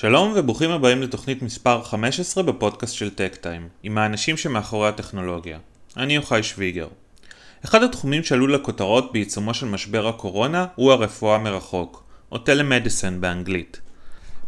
שלום וברוכים הבאים לתוכנית מספר 15 בפודקאסט של טק טיים, עם האנשים שמאחורי הטכנולוגיה. אני יוחאי שוויגר. אחד התחומים שעלו לכותרות בעיצומו של משבר הקורונה הוא הרפואה מרחוק, או טלמדיסן באנגלית.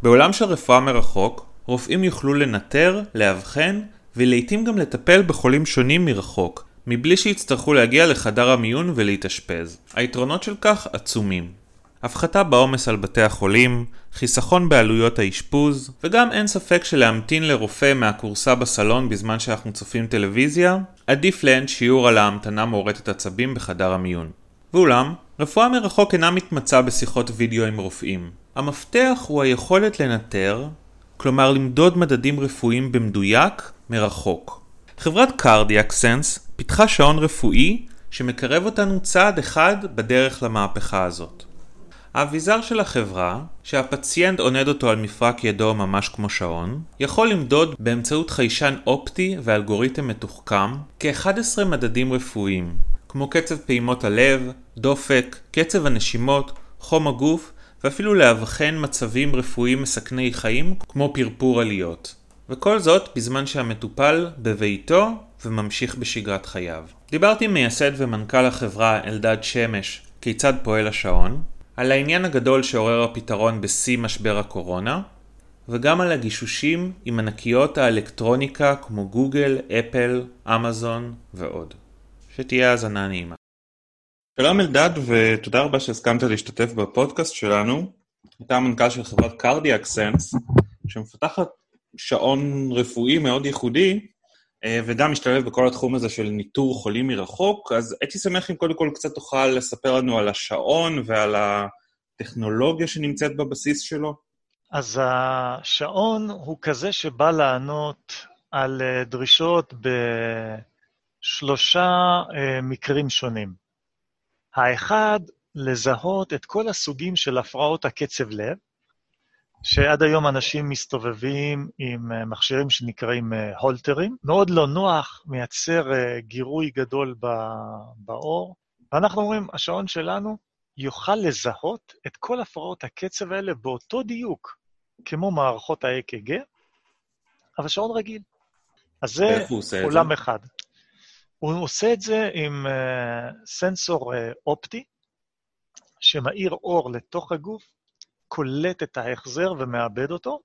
בעולם של רפואה מרחוק, רופאים יוכלו לנטר, לאבחן ולעיתים גם לטפל בחולים שונים מרחוק, מבלי שיצטרכו להגיע לחדר המיון ולהתאשפז. היתרונות של כך עצומים. הפחתה בעומס על בתי החולים, חיסכון בעלויות האשפוז, וגם אין ספק שלהמתין לרופא מהכורסה בסלון בזמן שאנחנו צופים טלוויזיה, עדיף לאין שיעור על ההמתנה מורטת עצבים בחדר המיון. ואולם, רפואה מרחוק אינה מתמצה בשיחות וידאו עם רופאים. המפתח הוא היכולת לנטר, כלומר למדוד מדדים רפואיים במדויק, מרחוק. חברת קרדיאק סנס פיתחה שעון רפואי שמקרב אותנו צעד אחד בדרך למהפכה הזאת. האביזר של החברה, שהפציינט עונד אותו על מפרק ידו ממש כמו שעון, יכול למדוד באמצעות חיישן אופטי ואלגוריתם מתוחכם כ-11 מדדים רפואיים, כמו קצב פעימות הלב, דופק, קצב הנשימות, חום הגוף, ואפילו לאבחן מצבים רפואיים מסכני חיים כמו פרפור עליות. וכל זאת בזמן שהמטופל בביתו וממשיך בשגרת חייו. דיברתי עם מייסד ומנכ"ל החברה אלדד שמש כיצד פועל השעון, על העניין הגדול שעורר הפתרון בשיא משבר הקורונה, וגם על הגישושים עם ענקיות האלקטרוניקה כמו גוגל, אפל, אמזון ועוד. שתהיה האזנה נעימה. שלום אלדד ותודה רבה שהסכמת להשתתף בפודקאסט שלנו. אתה המנכ"ל של חברת קרדיאק סנס, שמפתחת שעון רפואי מאוד ייחודי, וגם משתלב בכל התחום הזה של ניטור חולים מרחוק, אז הייתי שמח אם קודם כל קצת תוכל לספר לנו על השעון ועל הטכנולוגיה שנמצאת בבסיס שלו. אז השעון הוא כזה שבא לענות על אה, דרישות בשלושה אה, מקרים שונים. האחד, לזהות את כל הסוגים של הפרעות הקצב לב, שעד היום אנשים מסתובבים עם אה, מכשירים שנקראים אה, הולטרים. מאוד לא נוח, מייצר אה, גירוי גדול באור, ואנחנו אומרים, השעון שלנו יוכל לזהות את כל הפרעות הקצב האלה באותו דיוק, כמו מערכות ה-AKG, אבל שעון רגיל. אז זה עולם אחד. הוא עושה את זה עם סנסור אופטי, שמאיר אור לתוך הגוף, קולט את ההחזר ומאבד אותו,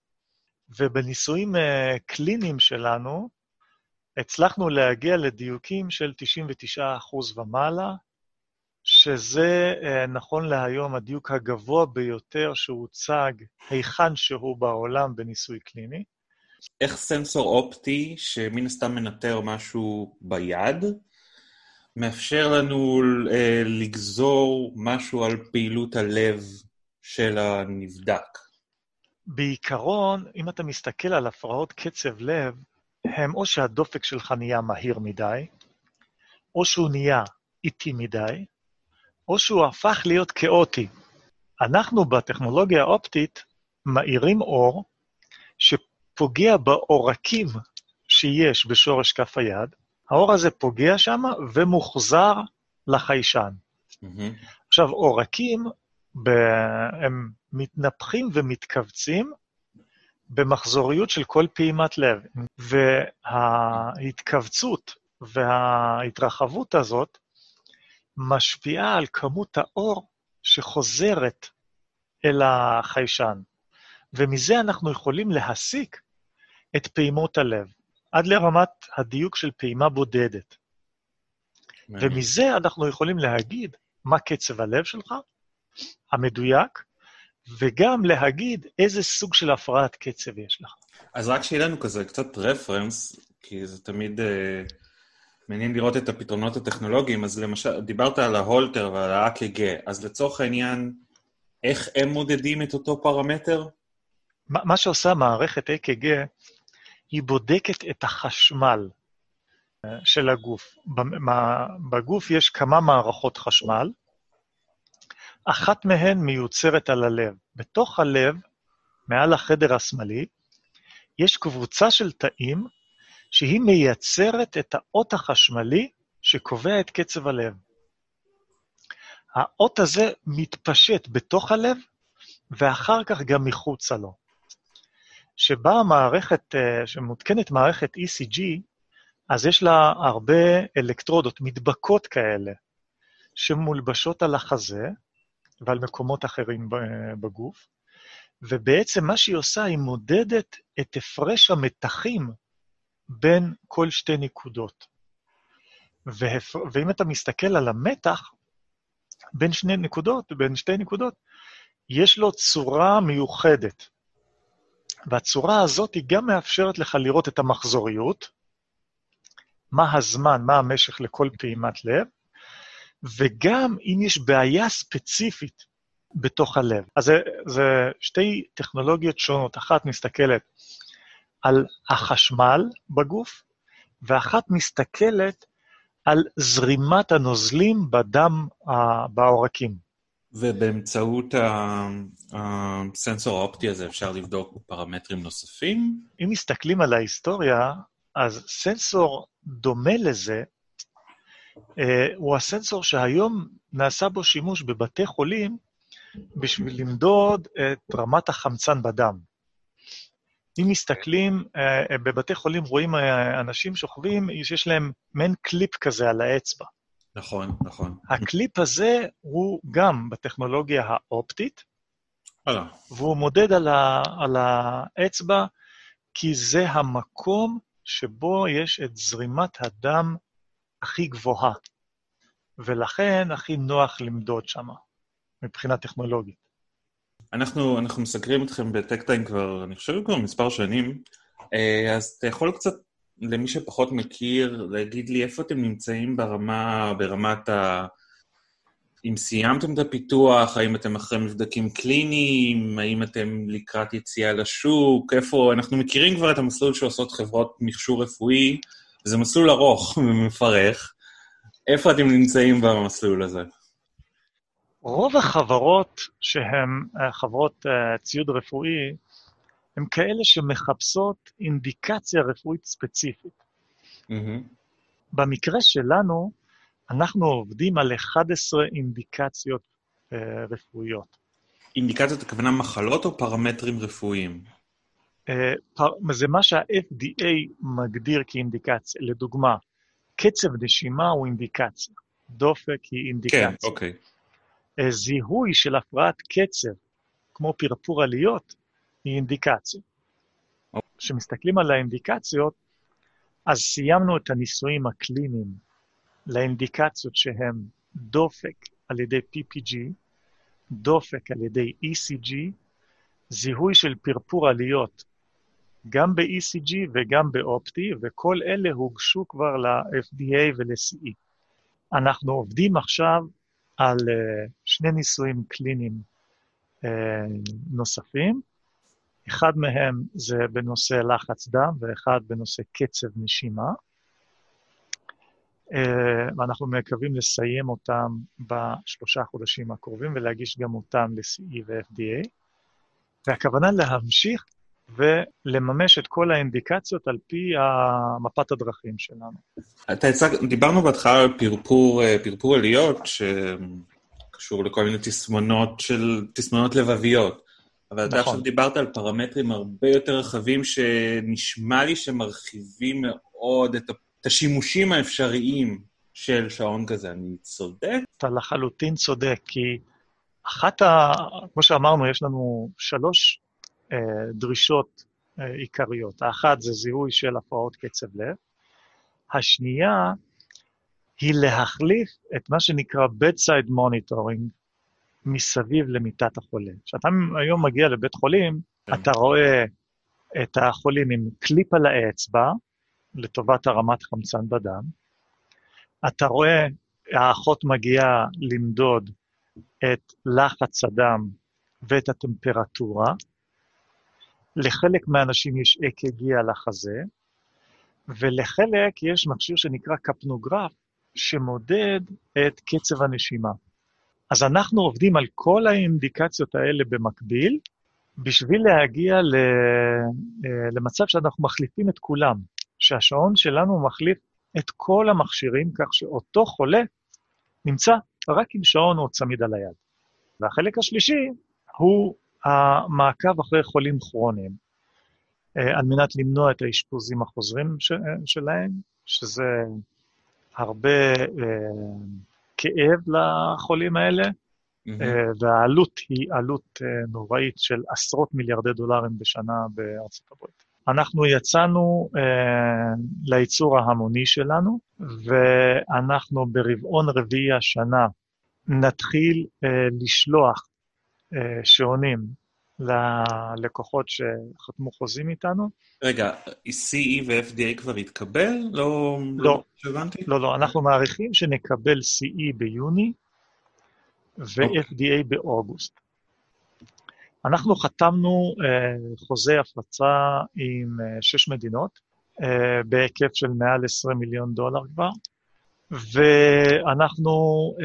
ובניסויים uh, קליניים שלנו הצלחנו להגיע לדיוקים של 99% ומעלה, שזה uh, נכון להיום הדיוק הגבוה ביותר שהוצג היכן שהוא בעולם בניסוי קליני. איך סנסור אופטי, שמן הסתם מנטר משהו ביד, מאפשר לנו uh, לגזור משהו על פעילות הלב של הנבדק. בעיקרון, אם אתה מסתכל על הפרעות קצב לב, הם או שהדופק שלך נהיה מהיר מדי, או שהוא נהיה איטי מדי, או שהוא הפך להיות כאוטי. אנחנו בטכנולוגיה האופטית מאירים אור שפוגע בעורקים שיש בשורש כף היד, האור הזה פוגע שם ומוחזר לחיישן. Mm-hmm. עכשיו, עורקים הם מתנפחים ומתכווצים במחזוריות של כל פעימת לב. וההתכווצות וההתרחבות הזאת משפיעה על כמות האור שחוזרת אל החיישן. ומזה אנחנו יכולים להסיק את פעימות הלב, עד לרמת הדיוק של פעימה בודדת. ומזה אנחנו יכולים להגיד מה קצב הלב שלך, המדויק, וגם להגיד איזה סוג של הפרעת קצב יש לך. אז רק שיהיה לנו כזה קצת רפרנס, כי זה תמיד אה, מעניין לראות את הפתרונות הטכנולוגיים, אז למשל, דיברת על ההולטר ועל ה-AKG, אז לצורך העניין, איך הם מודדים את אותו פרמטר? מה, מה שעושה מערכת AKG, היא בודקת את החשמל אה, של הגוף. בגוף יש כמה מערכות חשמל, אחת מהן מיוצרת על הלב. בתוך הלב, מעל החדר השמאלי, יש קבוצה של תאים שהיא מייצרת את האות החשמלי שקובע את קצב הלב. האות הזה מתפשט בתוך הלב, ואחר כך גם מחוצה לו. שבה המערכת, אה, שמותקנת מערכת ECG, אז יש לה הרבה אלקטרודות, מדבקות כאלה, שמולבשות על החזה ועל מקומות אחרים בגוף, ובעצם מה שהיא עושה, היא מודדת את הפרש המתחים בין כל שתי נקודות. והפ... ואם אתה מסתכל על המתח בין שני נקודות, בין שתי נקודות, יש לו צורה מיוחדת. והצורה הזאת היא גם מאפשרת לך לראות את המחזוריות, מה הזמן, מה המשך לכל פעימת לב, וגם אם יש בעיה ספציפית בתוך הלב. אז זה, זה שתי טכנולוגיות שונות. אחת מסתכלת על החשמל בגוף, ואחת מסתכלת על זרימת הנוזלים בדם בעורקים. ובאמצעות הסנסור האופטי הזה אפשר לבדוק פרמטרים נוספים? אם מסתכלים על ההיסטוריה, אז סנסור דומה לזה, הוא הסנסור שהיום נעשה בו שימוש בבתי חולים בשביל למדוד את רמת החמצן בדם. אם מסתכלים, אה, בבתי חולים רואים אה, אנשים שוכבים שיש להם מעין קליפ כזה על האצבע. נכון, נכון. הקליפ הזה הוא גם בטכנולוגיה האופטית, הלאה. והוא מודד על, ה, על האצבע, כי זה המקום שבו יש את זרימת הדם הכי גבוהה, ולכן הכי נוח למדוד שם, מבחינה טכנולוגית. אנחנו, אנחנו מסקרים אתכם בטקטיים כבר, אני חושב כבר מספר שנים, אה, אז אתה יכול קצת למי שפחות מכיר, להגיד לי איפה אתם נמצאים ברמה, ברמת ה... אם סיימתם את הפיתוח, האם אתם אחרי מבדקים קליניים, האם אתם לקראת יציאה לשוק, איפה... אנחנו מכירים כבר את המסלול שעושות חברות מכשור רפואי, וזה מסלול ארוך ומפרך. איפה אתם נמצאים במסלול הזה? רוב החברות שהן אה, חברות אה, ציוד רפואי, הן כאלה שמחפשות אינדיקציה רפואית ספציפית. Mm-hmm. במקרה שלנו, אנחנו עובדים על 11 אינדיקציות uh, רפואיות. אינדיקציות הכוונה מחלות או פרמטרים רפואיים? פר... זה מה שה-FDA מגדיר כאינדיקציה. לדוגמה, קצב נשימה הוא אינדיקציה, דופק היא אינדיקציה. כן, אוקיי. Uh, זיהוי של הפרעת קצב, כמו פרפור עליות, היא אינדיקציה. כשמסתכלים על האינדיקציות, אז סיימנו את הניסויים הקליניים לאינדיקציות שהן דופק על ידי PPG, דופק על ידי ECG, זיהוי של פרפור עליות גם ב-ECG וגם באופטי, וכל אלה הוגשו כבר ל-FDA ול-CE. אנחנו עובדים עכשיו על uh, שני ניסויים קליניים uh, נוספים, אחד מהם זה בנושא לחץ דם ואחד בנושא קצב נשימה. אה, ואנחנו מקווים לסיים אותם בשלושה חודשים הקרובים ולהגיש גם אותם ל-CE ו-FDA. והכוונה להמשיך ולממש את כל האינדיקציות על פי מפת הדרכים שלנו. אתה הצג, דיברנו בהתחלה על פרפור, אה, פרפור עליות, שקשור לכל מיני תסמונות של, תסמונות לבביות. אבל אתה נכון. עכשיו דיברת על פרמטרים הרבה יותר רחבים, שנשמע לי שמרחיבים מאוד את, השימושים האפשריים של שעון כזה. אני צודק? אתה לחלוטין צודק, כי אחת ה... כמו שאמרנו, יש לנו שלוש דרישות אה, עיקריות. האחת זה זיהוי של הפרעות קצב לב. השנייה היא להחליף את מה שנקרא bedside monitoring, מסביב למיטת החולה. כשאתה היום מגיע לבית חולים, כן. אתה רואה את החולים עם קליפ על האצבע, לטובת הרמת חמצן בדם. אתה רואה, האחות מגיעה למדוד את לחץ הדם ואת הטמפרטורה. לחלק מהאנשים יש אק"ג על החזה, ולחלק יש מכשיר שנקרא קפנוגרף, שמודד את קצב הנשימה. אז אנחנו עובדים על כל האינדיקציות האלה במקביל, בשביל להגיע אה, למצב שאנחנו מחליפים את כולם, שהשעון שלנו מחליף את כל המכשירים, כך שאותו חולה נמצא רק עם שעון או צמיד על היד. והחלק השלישי הוא המעקב אחרי חולים כרוניים. על מנת למנוע את האשפוזים החוזרים ש, שלהם, שזה הרבה כאב לחולים האלה, mm-hmm. והעלות היא עלות נוראית של עשרות מיליארדי דולרים בשנה בארצות הברית. אנחנו יצאנו אה, לייצור ההמוני שלנו, ואנחנו ברבעון רביעי השנה נתחיל אה, לשלוח אה, שעונים ללקוחות שחתמו חוזים איתנו. רגע, CE ו-FDA כבר התקבל? לא... לא, לא, לא, לא, אנחנו מעריכים שנקבל CE ביוני ו-FDA okay. באוגוסט. אנחנו חתמנו uh, חוזה הפצה עם uh, שש מדינות, uh, בהיקף של מעל 20 מיליון דולר כבר, ואנחנו uh,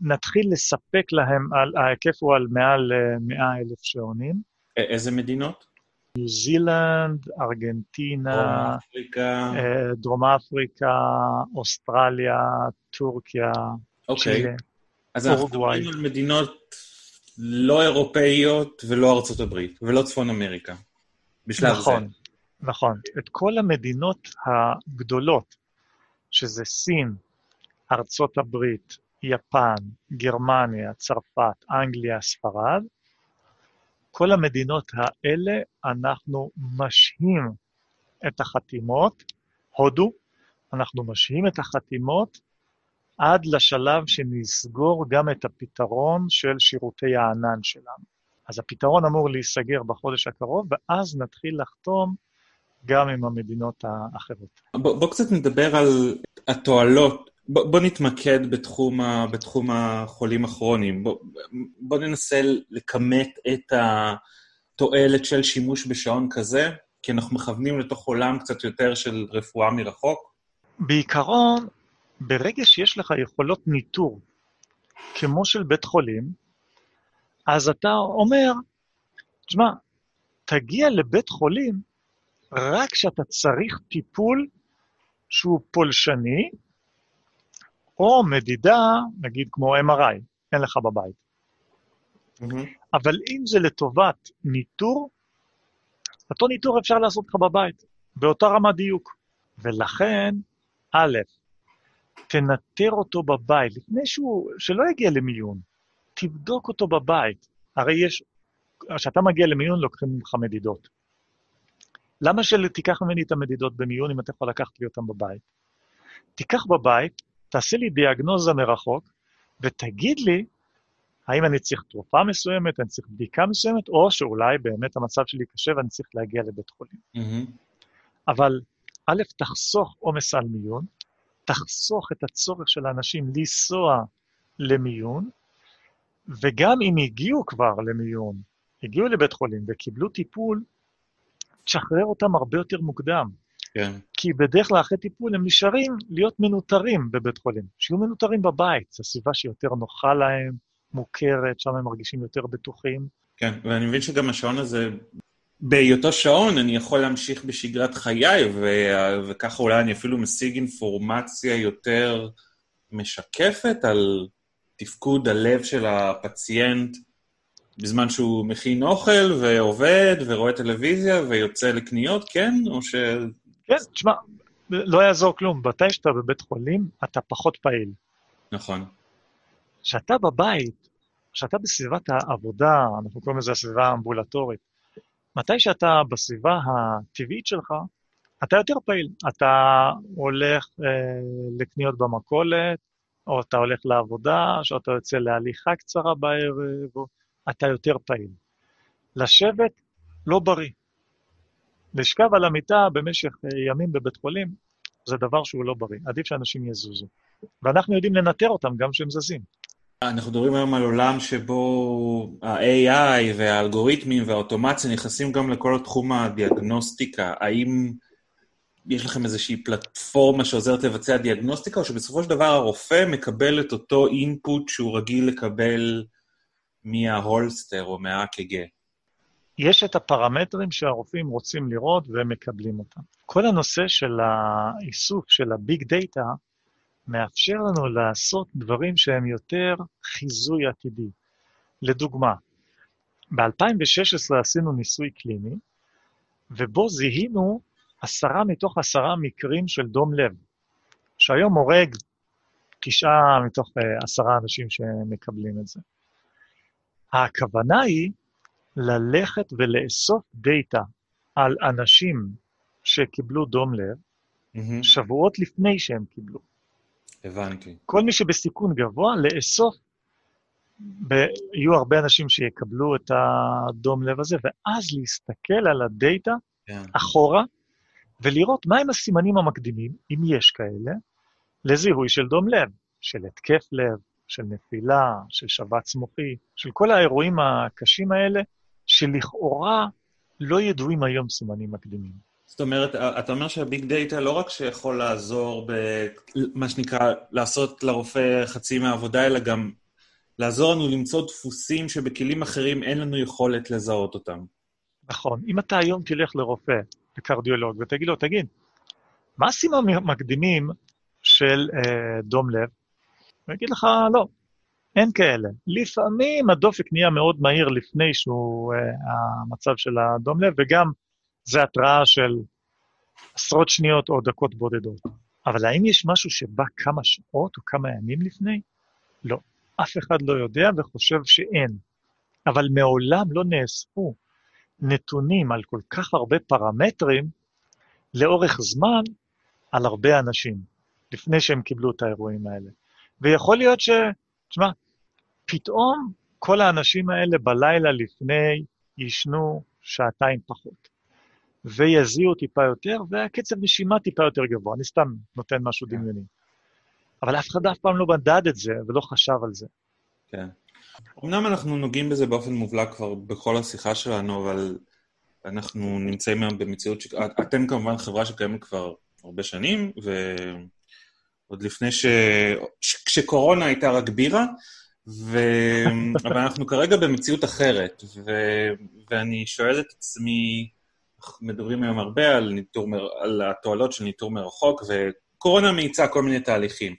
נתחיל לספק להם, על, ההיקף הוא על מעל uh, 100 אלף שעונים. איזה מדינות? ניו זילנד, ארגנטינה, אפריקה. דרום אפריקה, אוסטרליה, טורקיה, אוקיי. צ'ילה, אז אנחנו מדברים על מדינות לא אירופאיות ולא ארצות הברית, ולא צפון אמריקה, בשלב נכון, זה. נכון, נכון. את כל המדינות הגדולות, שזה סין, ארצות הברית, יפן, גרמניה, צרפת, אנגליה, ספרד, כל המדינות האלה אנחנו משהים את החתימות, הודו, אנחנו משהים את החתימות עד לשלב שנסגור גם את הפתרון של שירותי הענן שלנו. אז הפתרון אמור להיסגר בחודש הקרוב, ואז נתחיל לחתום גם עם המדינות האחרות. בוא, בוא קצת נדבר על התועלות. בוא, בוא נתמקד בתחום, ה, בתחום החולים הכרוניים. בוא, בוא ננסה לכמת את התועלת של שימוש בשעון כזה, כי אנחנו מכוונים לתוך עולם קצת יותר של רפואה מרחוק. בעיקרון, ברגע שיש לך יכולות ניטור, כמו של בית חולים, אז אתה אומר, תשמע, תגיע לבית חולים רק כשאתה צריך טיפול שהוא פולשני, או מדידה, נגיד כמו MRI, אין לך בבית. Mm-hmm. אבל אם זה לטובת ניטור, אותו ניטור אפשר לעשות לך בבית, באותה רמת דיוק. ולכן, א', תנטר אותו בבית, לפני שהוא, שלא יגיע למיון, תבדוק אותו בבית. הרי יש, כשאתה מגיע למיון לוקחים ממך מדידות. למה שתיקח ממני את המדידות במיון אם אתה יכול לקחת לי אותן בבית? תיקח בבית, תעשה לי דיאגנוזה מרחוק, ותגיד לי האם אני צריך תרופה מסוימת, אני צריך בדיקה מסוימת, או שאולי באמת המצב שלי קשה ואני צריך להגיע לבית חולים. Mm-hmm. אבל א', תחסוך עומס על מיון, תחסוך את הצורך של האנשים לנסוע למיון, וגם אם הגיעו כבר למיון, הגיעו לבית חולים וקיבלו טיפול, תשחרר אותם הרבה יותר מוקדם. כן. כי בדרך כלל אחרי טיפול הם נשארים להיות מנוטרים בבית חולים. שיהיו מנוטרים בבית, זו סביבה שיותר נוחה להם, מוכרת, שם הם מרגישים יותר בטוחים. כן, ואני מבין שגם השעון הזה בהיותו שעון אני יכול להמשיך בשגרת חיי, ו- וככה אולי אני אפילו משיג אינפורמציה יותר משקפת על תפקוד הלב של הפציינט בזמן שהוא מכין אוכל ועובד ורואה טלוויזיה ויוצא לקניות, כן? או ש... כן, תשמע, לא יעזור כלום. מתי שאתה בבית חולים, אתה פחות פעיל. נכון. כשאתה בבית, כשאתה בסביבת העבודה, אנחנו קוראים לזה הסביבה האמבולטורית, מתי שאתה בסביבה הטבעית שלך, אתה יותר פעיל. אתה הולך אה, לקניות במכולת, או אתה הולך לעבודה, או אתה יוצא להליכה קצרה בערב, או אתה יותר פעיל. לשבת לא בריא. לשכב על המיטה במשך אה, ימים בבית חולים, זה דבר שהוא לא בריא. עדיף שאנשים יזוזו. ואנחנו יודעים לנטר אותם גם כשהם זזים. אנחנו מדברים היום על עולם שבו ה-AI והאלגוריתמים והאוטומציה נכנסים גם לכל התחום הדיאגנוסטיקה. האם יש לכם איזושהי פלטפורמה שעוזרת לבצע דיאגנוסטיקה, או שבסופו של דבר הרופא מקבל את אותו אינפוט שהוא רגיל לקבל מההולסטר או מה-AKG? יש את הפרמטרים שהרופאים רוצים לראות והם מקבלים אותם. כל הנושא של האיסוף של הביג דאטה, מאפשר לנו לעשות דברים שהם יותר חיזוי עתידי. לדוגמה, ב-2016 עשינו ניסוי קליני, ובו זיהינו עשרה מתוך עשרה מקרים של דום לב, שהיום הורג תשעה מתוך אה, עשרה אנשים שמקבלים את זה. הכוונה היא ללכת ולאסוף דאטה על אנשים שקיבלו דום לב, מהמם. שבועות לפני שהם קיבלו. הבנתי. כל מי שבסיכון גבוה, לאסוף, ב- יהיו הרבה אנשים שיקבלו את הדום לב הזה, ואז להסתכל על הדאטה כן. אחורה, ולראות מהם הסימנים המקדימים, אם יש כאלה, לזיהוי של דום לב, של התקף לב, של נפילה, של שבץ מוחי, של כל האירועים הקשים האלה, שלכאורה לא ידועים היום סימנים מקדימים. זאת אומרת, אתה אומר שהביג דאטה לא רק שיכול לעזור במה שנקרא לעשות לרופא חצי מהעבודה, אלא גם לעזור לנו למצוא דפוסים שבכלים אחרים אין לנו יכולת לזהות אותם. נכון, אם אתה היום תלך לרופא, לקרדיולוג, ותגיד לו, תגיד, מה הסימנים המקדימים של אה, דום לב? הוא יגיד לך, לא, אין כאלה. לפעמים הדופק נהיה מאוד מהיר לפני שהוא, אה, המצב של הדום לב, וגם זה התראה של עשרות שניות או דקות בודדות. אבל האם יש משהו שבא כמה שעות או כמה ימים לפני? לא. אף אחד לא יודע וחושב שאין. אבל מעולם לא נאספו נתונים על כל כך הרבה פרמטרים לאורך זמן על הרבה אנשים, לפני שהם קיבלו את האירועים האלה. ויכול להיות ש... תשמע, פתאום כל האנשים האלה בלילה לפני יישנו שעתיים פחות, ויזיעו טיפה יותר, והקצב נשימה טיפה יותר גבוה. אני סתם נותן משהו כן. דמיוני. אבל אף אחד אף פעם לא מדד את זה ולא חשב על זה. כן. אמנם אנחנו נוגעים בזה באופן מובלע כבר בכל השיחה שלנו, אבל אנחנו נמצאים היום במציאות ש... אתם כמובן חברה שקיימת כבר הרבה שנים, ועוד לפני ש... כשקורונה הייתה רק בירה, ו... אבל אנחנו כרגע במציאות אחרת, ו... ואני שואל את עצמי, מדברים היום הרבה על, ניטור, מר... על התועלות של ניטור מרחוק, וקורונה מאיצה כל מיני תהליכים.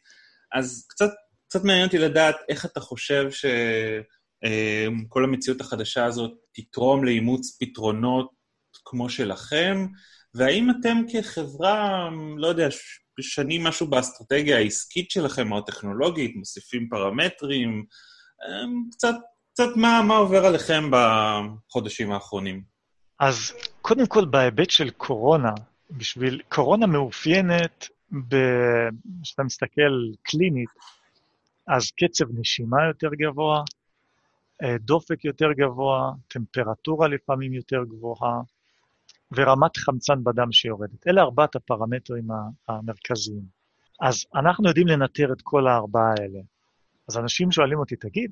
אז קצת, קצת מעניין אותי לדעת איך אתה חושב שכל המציאות החדשה הזאת תתרום לאימוץ פתרונות כמו שלכם, והאם אתם כחברה, לא יודע, משנים משהו באסטרטגיה העסקית שלכם או הטכנולוגית, מוסיפים פרמטרים, קצת, קצת מה, מה עובר עליכם בחודשים האחרונים? אז קודם כל, בהיבט של קורונה, בשביל, קורונה מאופיינת, כשאתה מסתכל קלינית, אז קצב נשימה יותר גבוה, אה, דופק יותר גבוה, טמפרטורה לפעמים יותר גבוהה, ורמת חמצן בדם שיורדת. אלה ארבעת הפרמטרים המרכזיים. אז אנחנו יודעים לנטר את כל הארבעה האלה. אז אנשים שואלים אותי, תגיד,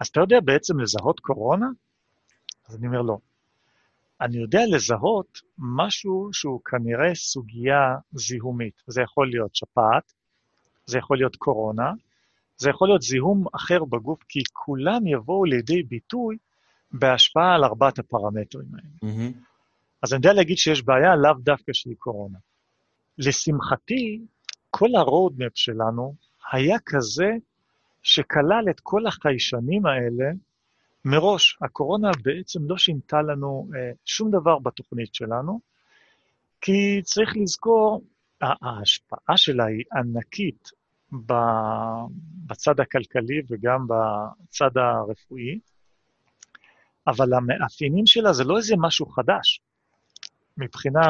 אז אתה יודע בעצם לזהות קורונה? אז אני אומר, לא. אני יודע לזהות משהו שהוא כנראה סוגיה זיהומית. זה יכול להיות שפעת, זה יכול להיות קורונה, זה יכול להיות זיהום אחר בגוף, כי כולם יבואו לידי ביטוי בהשפעה על ארבעת הפרמטרים האלה. Mm-hmm. אז אני יודע להגיד שיש בעיה לאו דווקא שהיא קורונה. לשמחתי, כל הרודמפ שלנו היה כזה שכלל את כל החיישנים האלה מראש. הקורונה בעצם לא שינתה לנו אה, שום דבר בתוכנית שלנו, כי צריך לזכור, ההשפעה שלה היא ענקית בצד הכלכלי וגם בצד הרפואי, אבל המאפיינים שלה זה לא איזה משהו חדש. מבחינה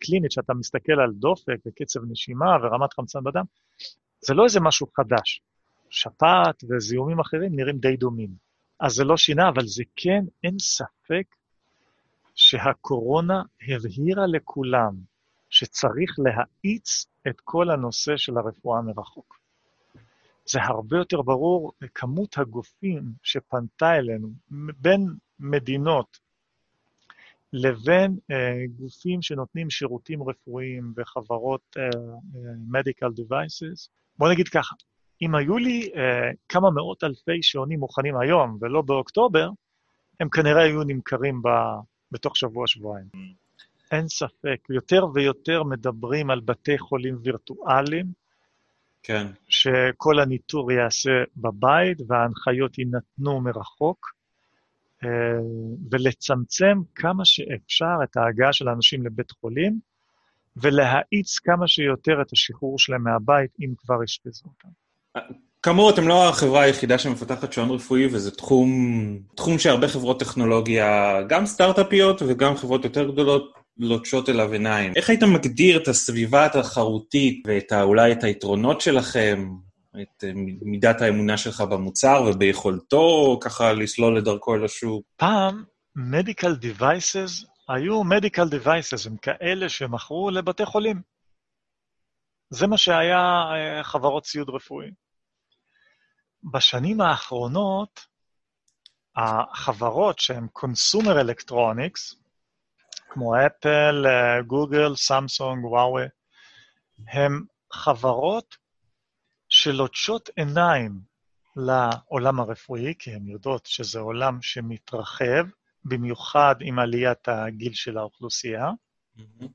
קלינית, שאתה מסתכל על דופק וקצב נשימה ורמת חמצן בדם, זה לא איזה משהו חדש. שפעת וזיהומים אחרים נראים די דומים. אז זה לא שינה, אבל זה כן, אין ספק שהקורונה הבהירה לכולם שצריך להאיץ את כל הנושא של הרפואה מרחוק. זה הרבה יותר ברור, כמות הגופים שפנתה אלינו, בין מדינות לבין uh, גופים שנותנים שירותים רפואיים וחברות uh, medical devices. בוא נגיד ככה, אם היו לי uh, כמה מאות אלפי שעונים מוכנים היום ולא באוקטובר, הם כנראה היו נמכרים ב, בתוך שבוע-שבועיים. אין ספק, יותר ויותר מדברים על בתי חולים וירטואליים, כן. שכל הניטור ייעשה בבית וההנחיות יינתנו מרחוק. ולצמצם כמה שאפשר את ההגעה של האנשים לבית חולים, ולהאיץ כמה שיותר את השחרור שלהם מהבית, אם כבר אשפזו אותם. כאמור, אתם לא החברה היחידה שמפתחת שעון רפואי, וזה תחום, תחום שהרבה חברות טכנולוגיה, גם סטארט-אפיות וגם חברות יותר גדולות, לוטשות אליו עיניים. איך היית מגדיר את הסביבה התחרותית ואולי את היתרונות שלכם, את אה, מידת האמונה שלך במוצר וביכולתו ככה לסלול לדרכו אל השוק? פעם, medical devices היו medical devices, הם כאלה שמכרו לבתי חולים. זה מה שהיה אה, חברות ציוד רפואי. בשנים האחרונות, החברות שהן consumer electronics, כמו אפל, גוגל, סמסונג, וואוי, הן חברות שלוטשות עיניים לעולם הרפואי, כי הן יודעות שזה עולם שמתרחב, במיוחד עם עליית הגיל של האוכלוסייה, mm-hmm.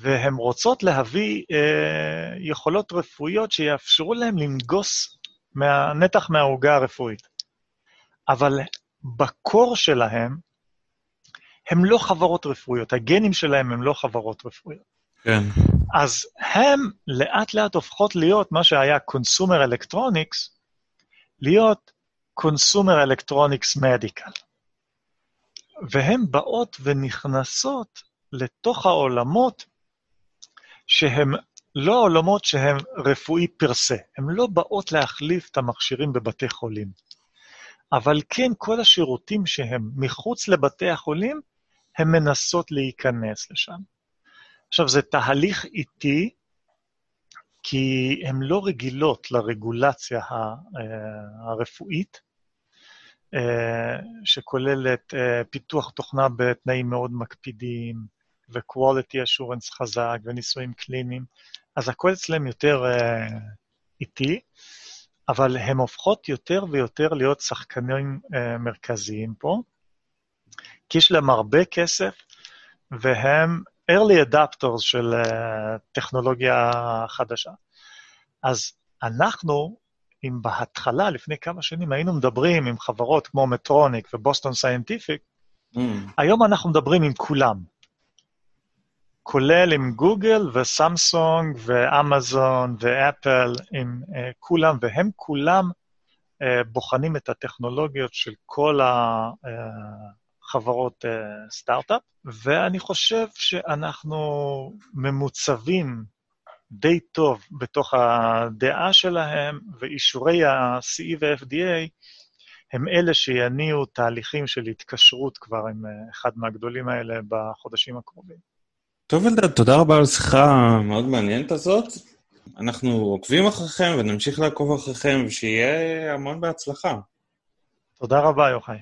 והן רוצות להביא אה, יכולות רפואיות שיאפשרו להן לנגוס מהנתח מהעוגה הרפואית. אבל בקור שלהם, הם לא חברות רפואיות, הגנים שלהם הם לא חברות רפואיות. כן. אז הם לאט לאט הופכות להיות מה שהיה Consumer Electronics, להיות Consumer Electronics Medical. והן באות ונכנסות לתוך העולמות שהם לא עולמות שהם רפואי פרסה, הן לא באות להחליף את המכשירים בבתי חולים. אבל כן, כל השירותים שהם מחוץ לבתי החולים, הן מנסות להיכנס לשם. עכשיו, זה תהליך איטי, כי הן לא רגילות לרגולציה אה, הרפואית, אה, שכוללת אה, פיתוח תוכנה בתנאים מאוד מקפידים, ו-quality assurance חזק, וניסויים קליניים. אז הכל אצלם יותר איטי, אבל הן הופכות יותר ויותר להיות שחקנים מרכזיים פה, כי יש להם הרבה כסף, והם early adopters של אה, טכנולוגיה חדשה. אז אנחנו, אם בהתחלה, לפני כמה שנים, היינו מדברים עם חברות כמו Medtronic ו Boston Scientific, ממ. היום אנחנו מדברים עם כולם. כולל עם גוגל וסמסונג ואמזון ואפל, עם אה, כולם, והם כולם אה, בוחנים את הטכנולוגיות של כל החברות uh, סטארט-אפ, ואני חושב שאנחנו ממוצבים די טוב בתוך הדעה שלהם, ואישורי ה-CE ו-FDA הם אלה שיניעו תהליכים של התקשרות כבר עם אחד מהגדולים האלה בחודשים הקרובים. טוב, אלדד, תודה רבה על השיחה המאוד מעניינת הזאת. אנחנו עוקבים אחריכם ונמשיך לעקוב אחריכם, ושיהיה המון בהצלחה. תודה רבה, יוחאי.